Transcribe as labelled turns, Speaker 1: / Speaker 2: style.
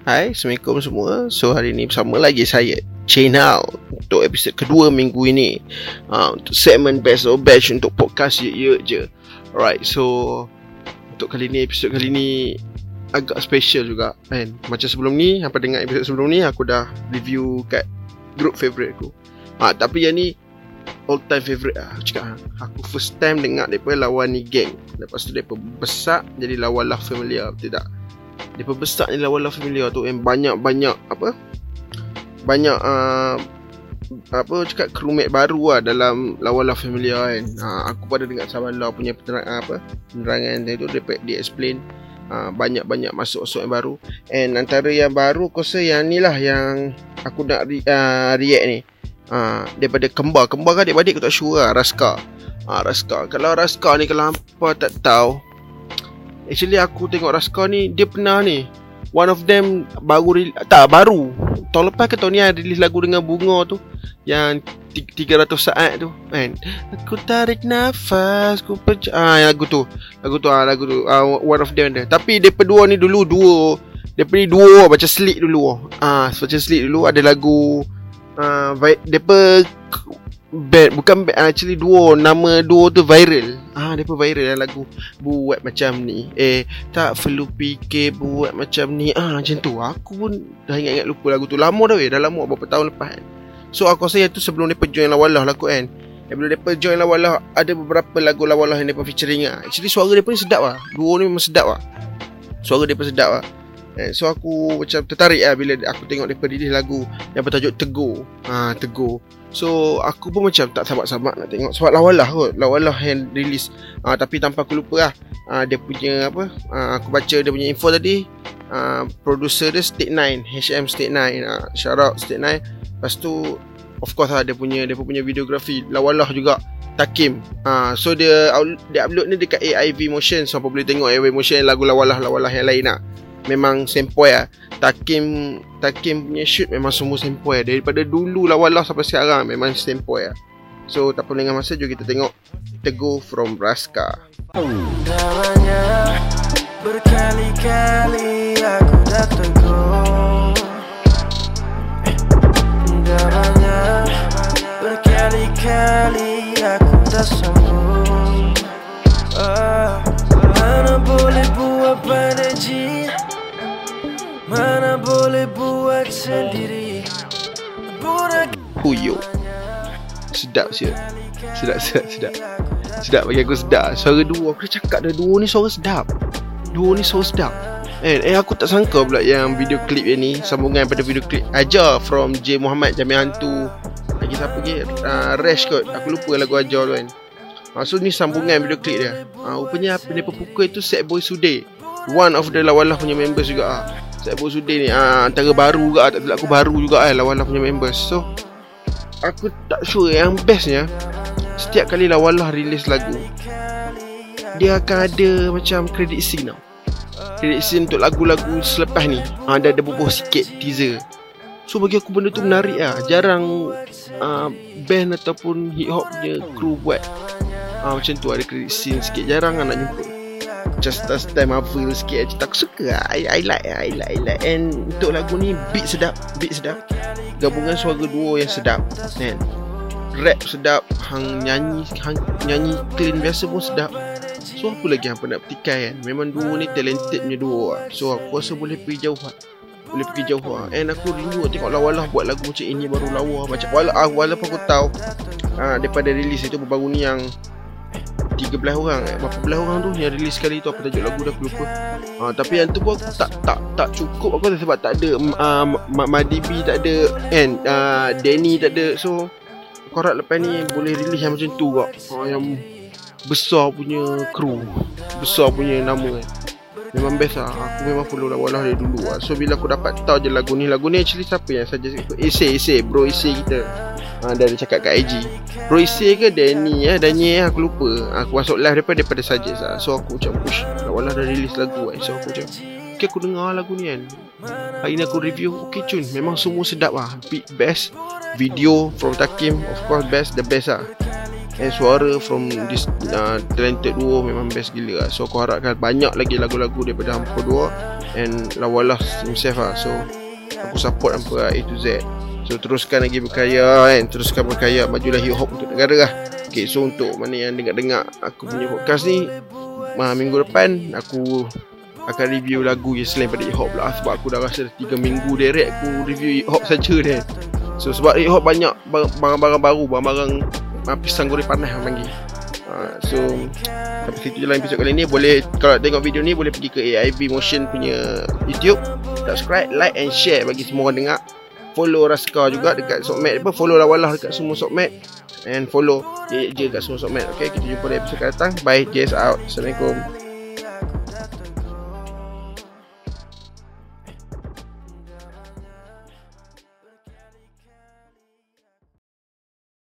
Speaker 1: Hai, Assalamualaikum semua. So hari ni bersama lagi saya Channel Untuk episod kedua minggu ini. Uh, Untuk segmen Best of Batch Untuk podcast ye-ye je. Alright, so Untuk kali ni, episod kali ni Agak special juga kan? Macam sebelum ni, apa dengar episod sebelum ni Aku dah review kat Group favourite aku. Uh, Tapi yang ni All time favourite lah Aku cakap. Aku first time dengar Mereka lawan ni gang Lepas tu mereka besar Jadi lawan lah familiar Tidak dia besar ni lawan Love Familiar tu yang banyak-banyak apa? Banyak uh, apa cakap crewmate baru lah dalam lawan Love Familiar kan. Uh, aku pada dengar Sabala punya penerang, apa penerangan dia tu dia, dia explain uh, banyak-banyak masuk-masuk yang baru. And antara yang baru aku yang ni lah yang aku nak re, uh, react ni. Uh, daripada kembar. Kembar kan adik-adik aku tak sure lah. Raska uh, Raska kalau Raska ni kalau apa tak tahu Actually aku tengok Raska ni Dia pernah ni. One of them Baru Tak baru. Tahun lepas ke tahun ni release lagu dengan bunga tu Yang 300 saat tu Kan. Aku tarik nafas Aku percaya Ah lagu tu. Lagu tu ah Lagu tu ah, One of them dia. Tapi dia dua ni dulu Dua. Dia ni dua Macam sleep dulu. Ah Macam sleep dulu Ada lagu Ah, Dia band bukan band actually duo nama duo tu viral ah depa viral dalam lagu buat macam ni. Eh tak perlu fikir buat macam ni. Ah macam tu. Aku pun dah ingat-ingat lupa lagu tu. Lama dah weh. Dah lama beberapa tahun lepas. Kan so aku rasa yang tu sebelum depa join lawalah lagu kan. Eh, bila depa join lawalah ada beberapa lagu lawalah yang depa featuring ah. Actually suara depa ni sedap ah. Duo ni memang sedap ah. Suara depa sedap ah Eh, so aku macam tertarik lah bila aku tengok mereka release lagu yang bertajuk Tegur. Ha, Tegur. So aku pun macam tak sabar-sabar nak tengok sebab lawalah kot. Lawalah yang release. Ha, tapi tanpa aku lupa lah. Ha, dia punya apa. Ha, aku baca dia punya info tadi. Ha, producer dia State 9. HM State 9. Ha, shout out State 9. Lepas tu of course lah dia punya dia punya videografi. Lawalah juga. Takim. Ha, so dia, dia upload ni dekat AIV Motion. So apa boleh tengok AIV Motion lagu lawalah-lawalah yang lain lah memang sempoi lah. Takim Takim punya shoot memang semua sempoi lah. Daripada dulu lah walau sampai sekarang memang sempoi lah. So tak perlu dengan masa jom kita tengok Teguh from Raska Damanya berkali-kali aku dah teguh Damanya berkali-kali aku dah sembuh boleh buat sendiri. Puyo Sedap siap Sedap sedap sedap. Sedap bagi aku sedap. Suara dua Aku dah cakap dah Dua ni suara sedap. Dua ni suara sedap. Eh, eh aku tak sangka pula yang video klip yang ni Sambungan pada video klip Ajar from J. Muhammad Jamil Hantu. Lagi siapa lagi? Uh, Rash kot. Aku lupa lagu Ajar tu kan. Maksud ni sambungan video klip dia. Uh, Rupanya apa dia pukul itu Set Boy Sude One of the lawalah punya members juga. Ah. Saya pun sudi ni ah, Antara baru juga Tak aku baru juga eh, Lawan punya members. So Aku tak sure Yang bestnya Setiap kali Lawalah release lagu Dia akan ada Macam credit scene tau. Credit scene untuk lagu-lagu Selepas ni ah, Ada ada bubuh sikit Teaser. So bagi aku benda tu menarik lah Jarang uh, Band ataupun Hip hop punya Crew buat uh, Macam tu ada credit scene sikit. Jarang lah nak jumpa just style style Marvel sikit Cita aku suka. Lah I, I like I like I like. And untuk lagu ni Beat sedap Beat sedap. Gabungan suara duo yang sedap Kan? Rap sedap Hang nyanyi Hang nyanyi clean biasa pun sedap. So apa lagi yang nak petikai kan? Memang duo ni talented punya duo lah So aku rasa boleh pergi jauh lah boleh pergi jauh lah And aku rindu tengok lawalah buat lagu macam ini baru lawa. Macam wala, ah, walaupun aku tahu ah, Daripada release itu baru ni yang 13 orang eh. Berapa belas orang tu yang release sekali tu apa tajuk lagu dah aku lupa. Ha, tapi yang tu pun aku tak tak tak cukup aku sebab tak ada uh, Madibi tak ada kan uh, Danny tak ada. So harap lepas ni boleh release yang macam tu kok. Ha, yang besar punya crew. Besar punya nama eh. Memang best lah Aku memang follow lah Walah dari dulu lah So bila aku dapat tahu je lagu ni Lagu ni actually siapa yang saja Ese Ese Bro Ese kita ha, Dia ada cakap kat IG Bro Ese ke Danny eh? Danny eh aku lupa. Aku masuk live daripada Daripada suggest lah. So aku macam push. Walah dah release lagu kan So aku macam Okay aku dengar lagu ni kan. Hari ni aku review. Okay cun. Memang semua sedap lah. Beat best Video from Takim. Of course best The best lah. And suara from this uh, talented duo memang best gila lah. So aku harapkan banyak lagi lagu-lagu daripada Hampa Dua and lawalah himself lah. So aku support hampa lah A to Z so teruskan lagi berkaya kan teruskan berkaya majulah hip hop untuk negara lah. Okay so untuk mana yang dengar-dengar aku punya podcast ni uh, minggu depan aku akan review lagu yang selain pada hip hop lah. Sebab aku dah rasa 3 minggu direct aku review hip hop saja dia. So sebab hip hop banyak barang-barang baru barang-barang uh, pisang goreng panas orang panggil. Uh, so sampai situ je lah episode kali ni. Boleh kalau tengok video ni boleh pergi ke AIB Motion punya YouTube. Subscribe like and share bagi semua orang dengar follow Raska juga dekat Sokmed apa follow Lawalah dekat semua Sokmed and follow je, je kat semua Sokmed okay kita jumpa di episode akan datang. Bye JS out. Assalamualaikum